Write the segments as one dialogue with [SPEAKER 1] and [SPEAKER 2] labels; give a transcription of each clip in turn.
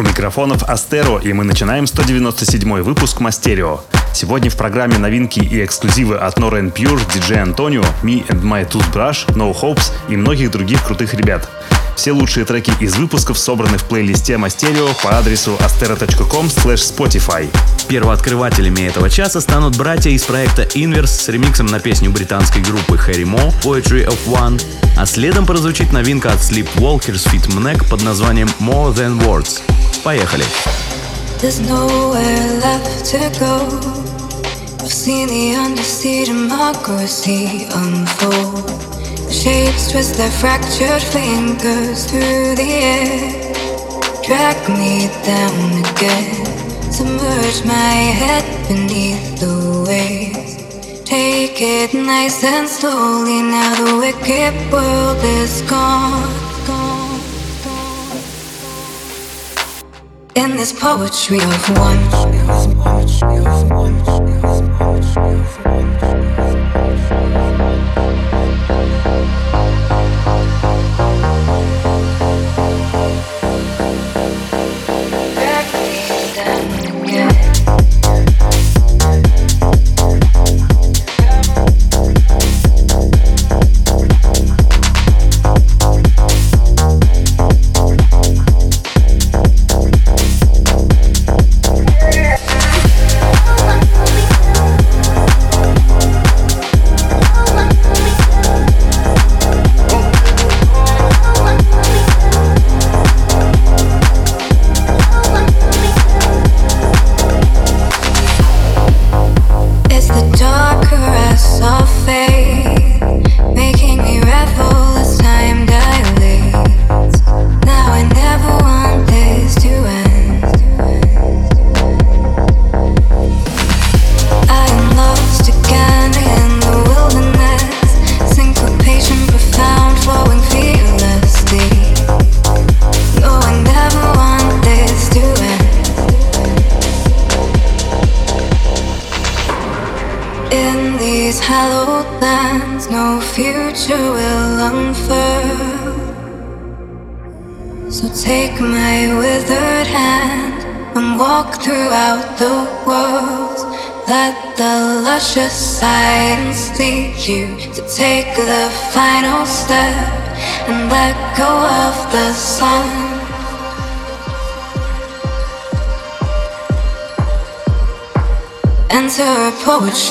[SPEAKER 1] У микрофонов Астеро, и мы начинаем 197 выпуск Мастерио. Сегодня в программе новинки и эксклюзивы от Nora Pure, DJ Antonio, Me and My Toothbrush, No Hopes и многих других крутых ребят. Все лучшие треки из выпусков собраны в плейлисте Мастерио по адресу astero.com spotify.
[SPEAKER 2] Первооткрывателями этого часа станут братья из проекта Inverse с ремиксом на песню британской группы Harry Mo Poetry of One, а следом прозвучит новинка от Sleepwalkers Fit Mnek под названием More Than Words. Поехали!
[SPEAKER 3] There's nowhere left to go. I've seen the undersea democracy unfold. The shapes twist their fractured fingers through the air. Drag me down again. Submerge my head beneath the waves. Take it nice and slowly. Now the wicked world is gone. In this poetry of one. luscious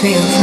[SPEAKER 3] poetry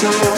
[SPEAKER 4] sure.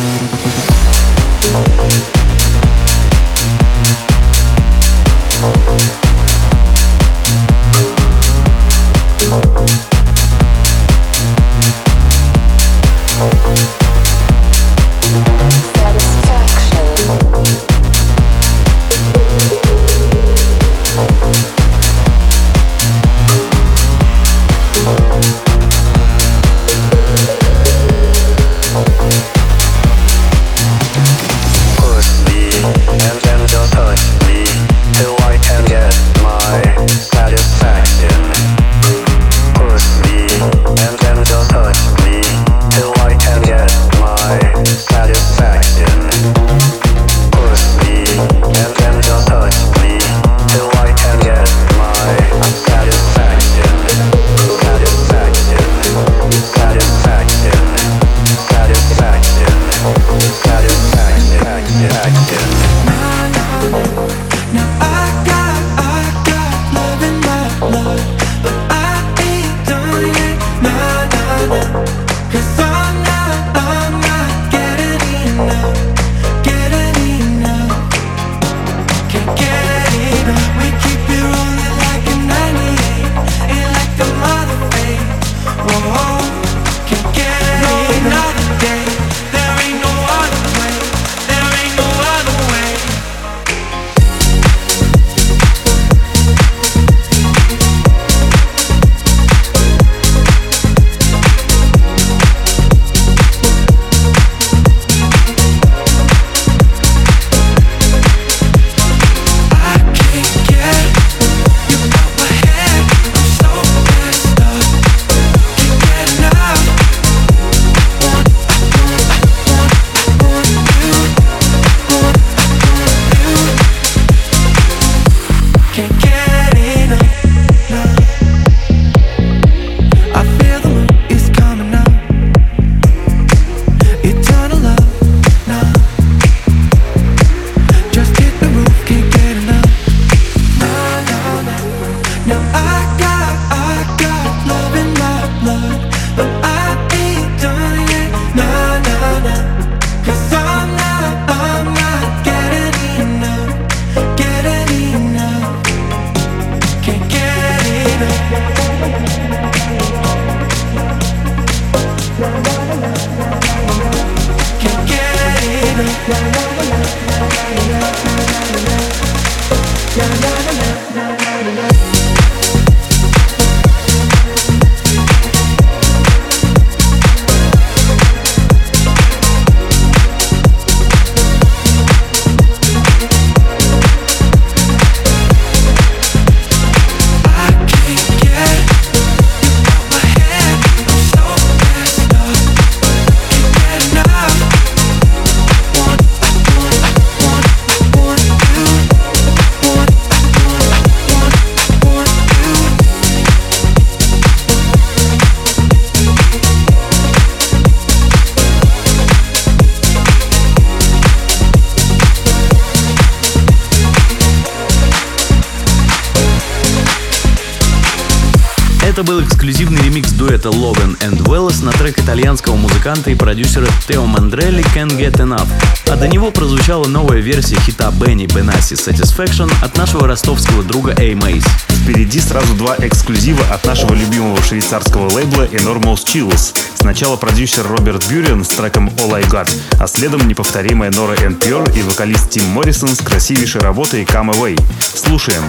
[SPEAKER 2] Can't Get Enough. А до него прозвучала новая версия хита Бенни Бенасси Satisfaction от нашего ростовского друга A Mace.
[SPEAKER 1] Впереди сразу два эксклюзива от нашего любимого швейцарского лейбла Enormous Chills. Сначала продюсер Роберт Бюрен с треком All I Got, а следом неповторимая Нора Энн Пьор и вокалист Тим Моррисон с красивейшей работой Come Away. Слушаем.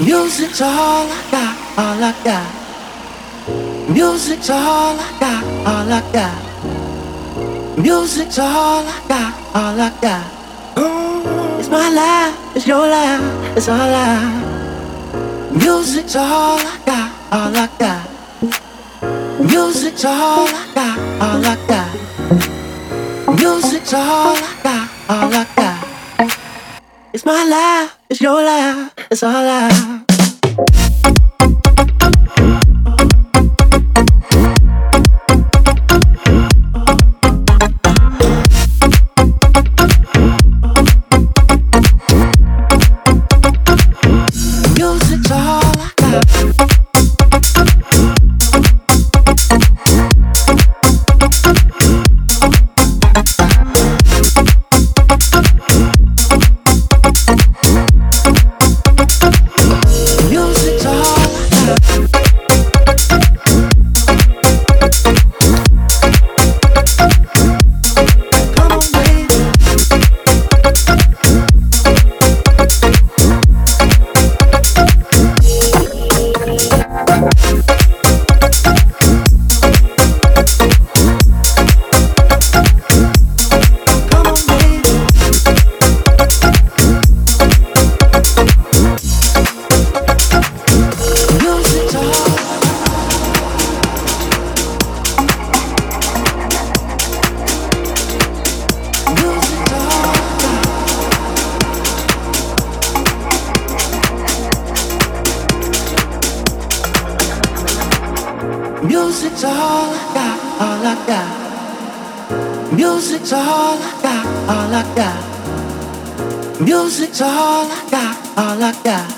[SPEAKER 5] Music's all I got, all I got. Music's all I got, all I got. Music's all I got, all I got. Mm, it's my life, it's your life, it's all I. Music's all I got, all I got. Music's all I got, all I got. Music's all I got, all I got. It's my life, it's your life, it's all I. Music's all I got, all I got. Music's all I got, all I got. Music's all I got, all I got.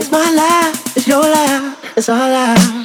[SPEAKER 5] It's my life, it's your life, it's all I.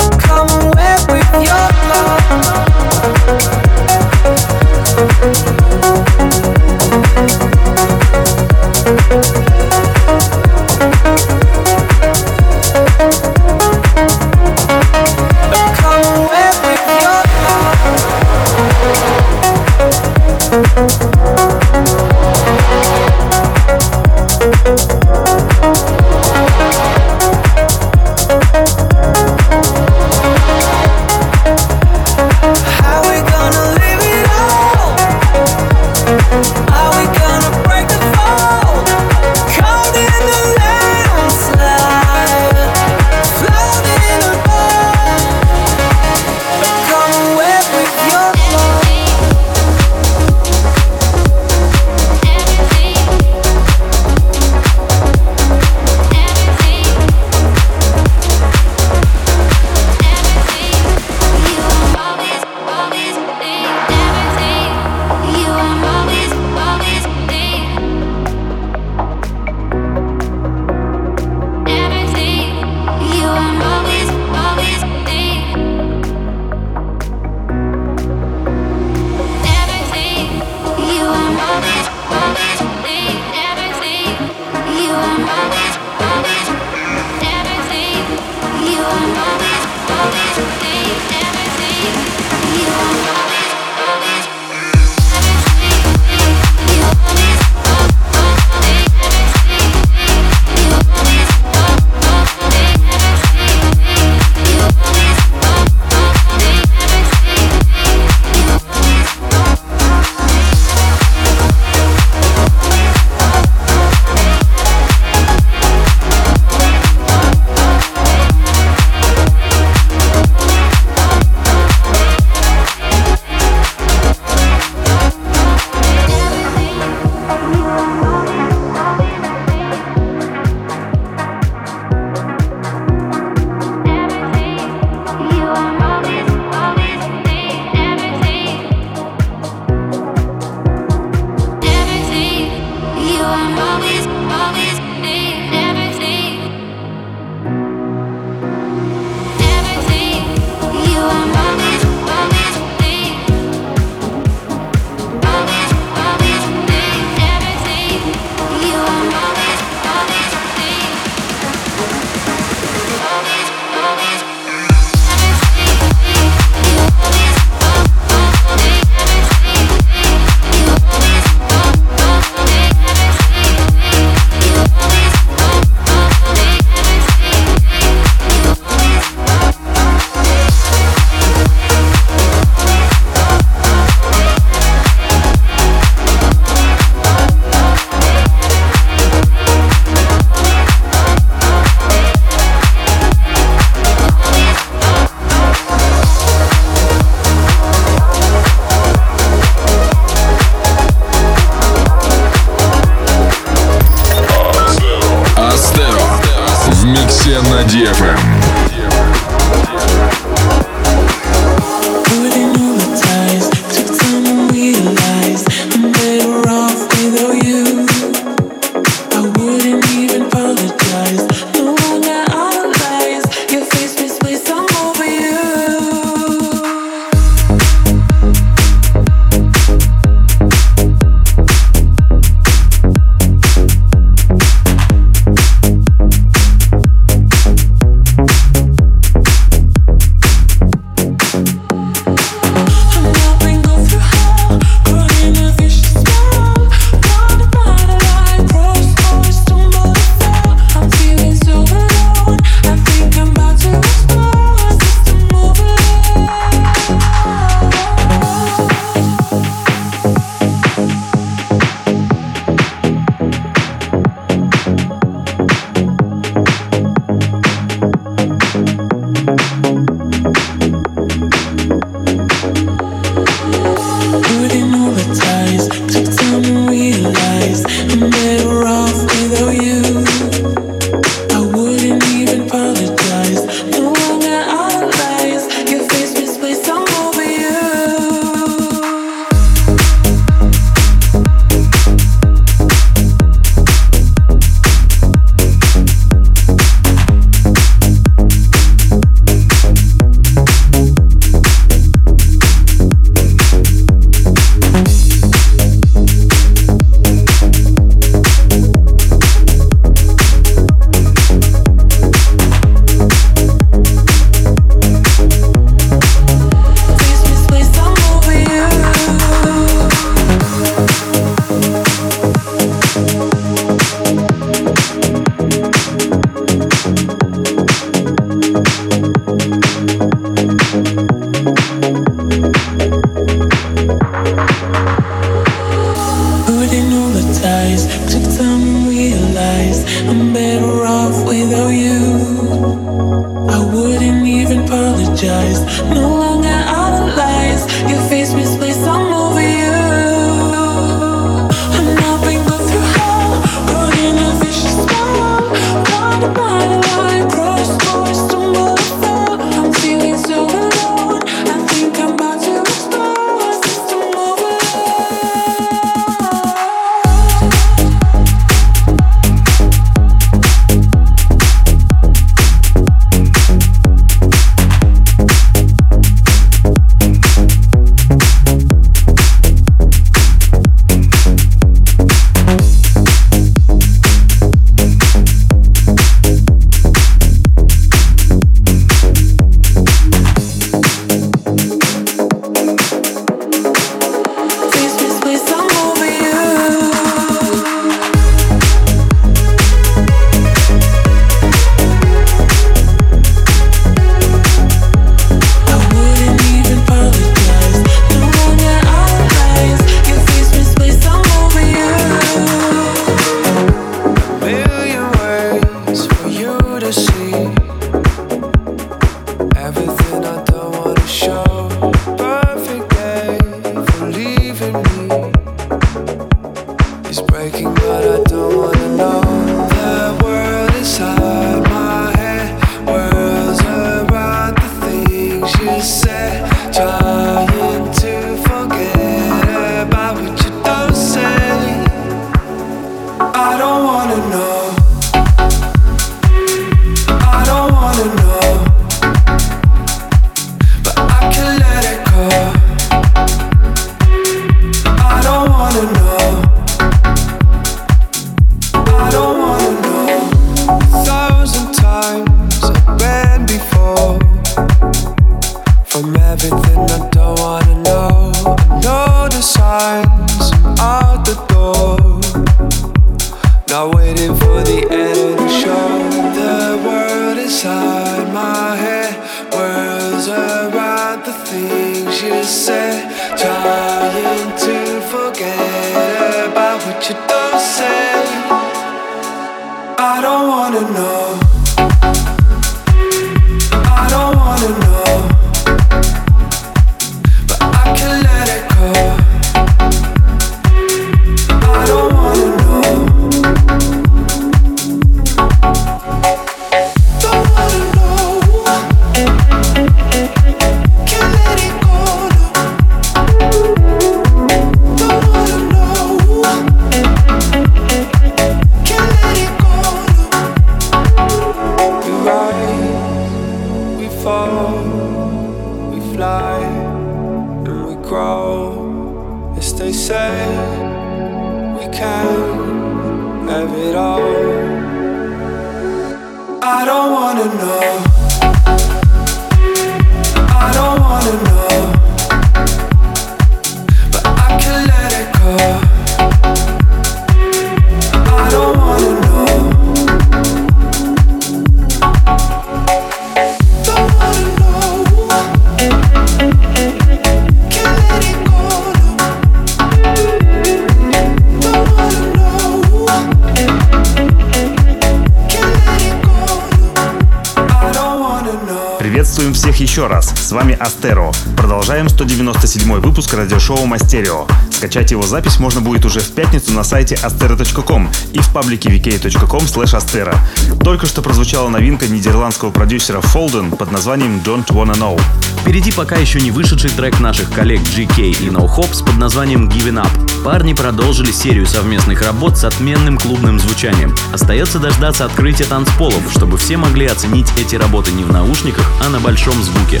[SPEAKER 1] Астеро. Продолжаем 197 выпуск радиошоу Мастерио. Скачать его запись можно будет уже в пятницу на сайте astero.com и в паблике vk.com astero. Только что прозвучала новинка нидерландского продюсера Folden под названием Don't Wanna Know.
[SPEAKER 2] Впереди пока еще не вышедший трек наших коллег GK и No Hops под названием Giving Up. Парни продолжили серию совместных работ с отменным клубным звучанием. Остается дождаться открытия танцполов, чтобы все могли оценить эти работы не в наушниках, а на большом звуке.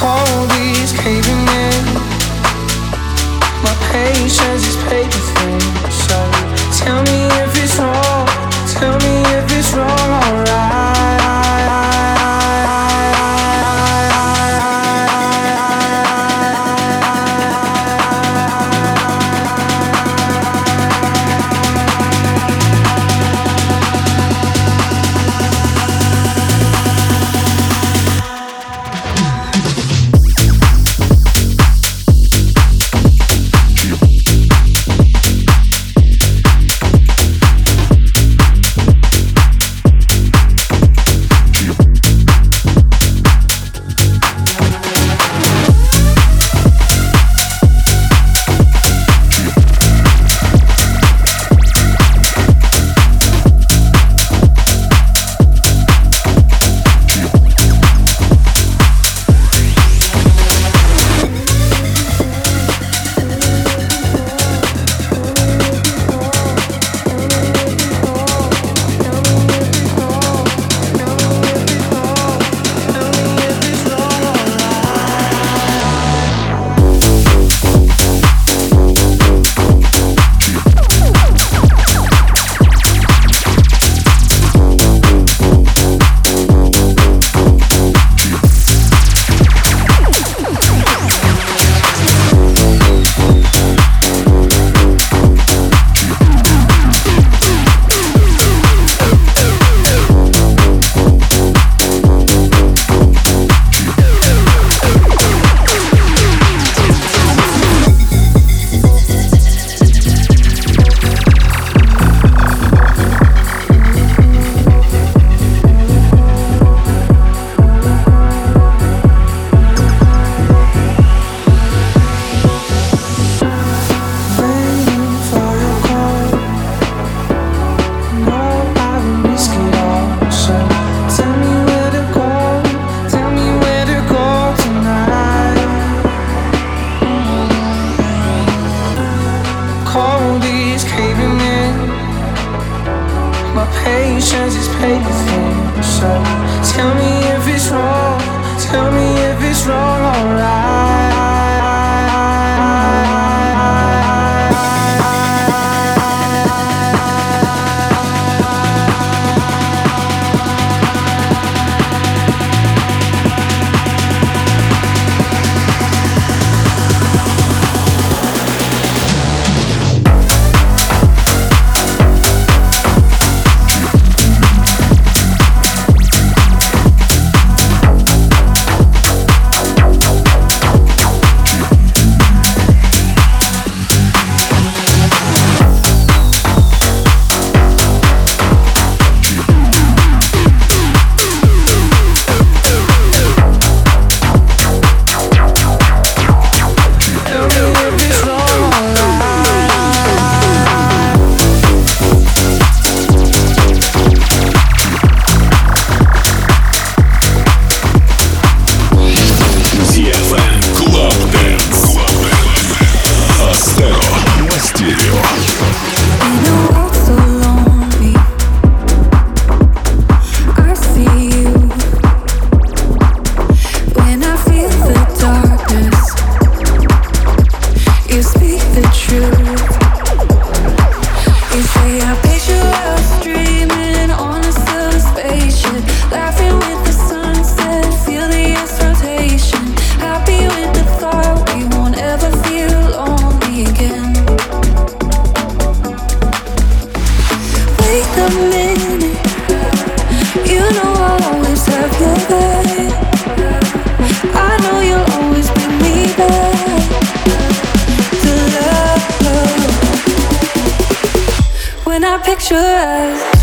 [SPEAKER 6] Cold is caving in. My patience is paper thin. So tell me if it's wrong. Tell me if it's wrong, Waiting patience is thin. So tell me if it's wrong. Tell me if it's wrong, alright.
[SPEAKER 1] trust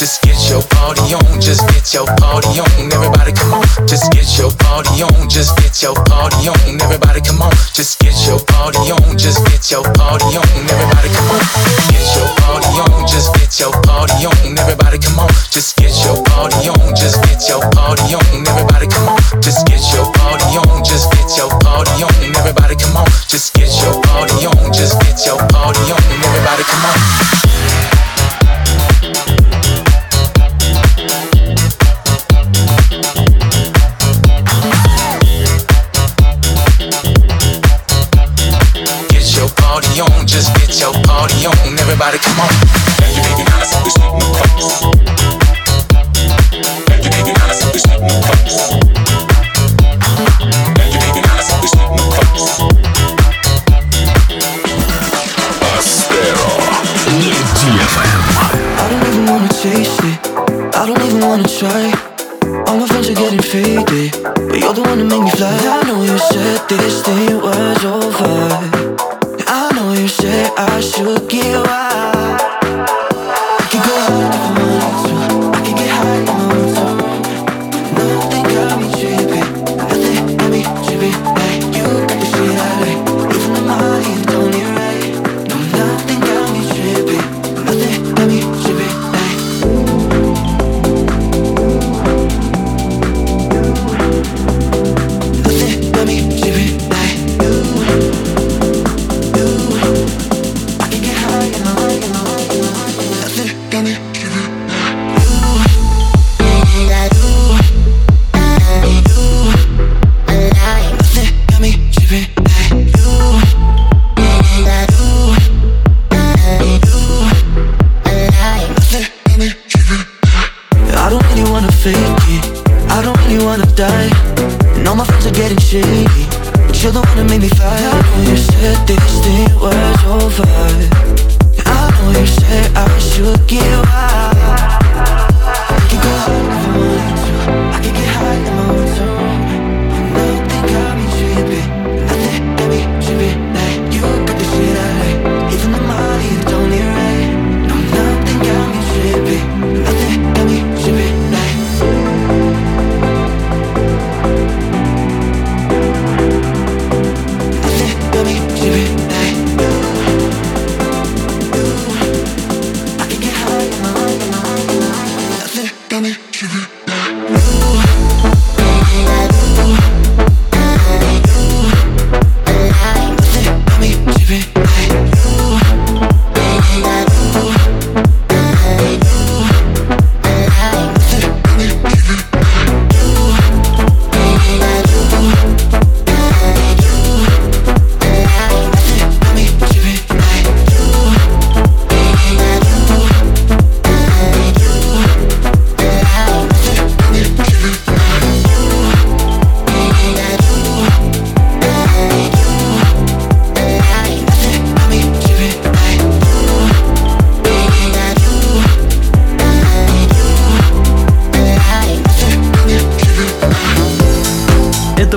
[SPEAKER 1] Just get
[SPEAKER 7] your party on, just get your party on. Everybody come on, just get your party on, just get your party on. Everybody come on, just get your party on, just get your party on. Everybody come on, get your party on, just get your party on. Everybody come on, just get your party on, just get your party on. Everybody come on, just get your party on, just get your party on. Everybody come on, just get your party on, just get your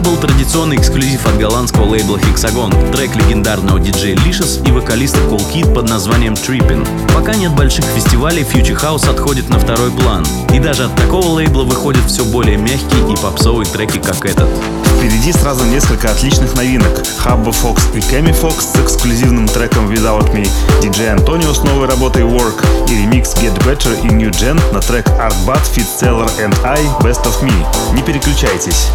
[SPEAKER 7] был
[SPEAKER 8] традиционный эксклюзив от голландского лейбла Hexagon, трек легендарного диджея Лишес и вокалиста Cool Kid под названием Trippin. Пока нет больших фестивалей, Future House отходит на второй план. И даже от такого лейбла выходят все более мягкие и попсовые треки, как этот. Впереди сразу несколько отличных новинок. Хабба Фокс и Кэми Фокс с эксклюзивным треком Without Me, диджей Антонио с новой работой Work и ремикс Get Better и New Gen на трек Art Bud, Fit Seller and I Best of Me.
[SPEAKER 1] Не переключайтесь.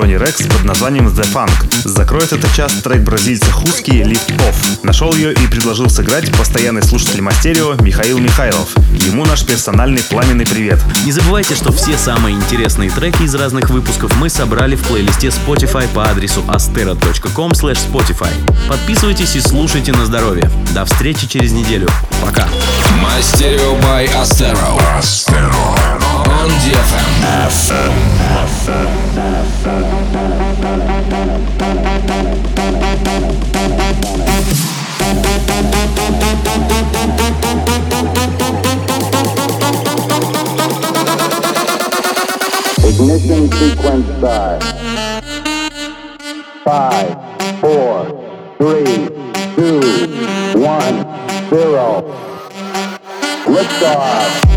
[SPEAKER 1] Ронни Рекс под названием The Funk. Закроет этот час трек бразильца Хуски Lift Off. Нашел ее и предложил сыграть постоянный слушатель Мастерио Михаил Михайлов. Ему наш персональный пламенный привет.
[SPEAKER 2] Не забывайте, что все самые интересные треки из разных выпусков мы собрали в плейлисте Spotify по адресу astero.com spotify. Подписывайтесь и слушайте на здоровье. До встречи через неделю. Пока.
[SPEAKER 9] Мастерио by Astero. Astero. On.
[SPEAKER 10] Ignition sequence start. Five, four, three, two, one, zero. Liftoff.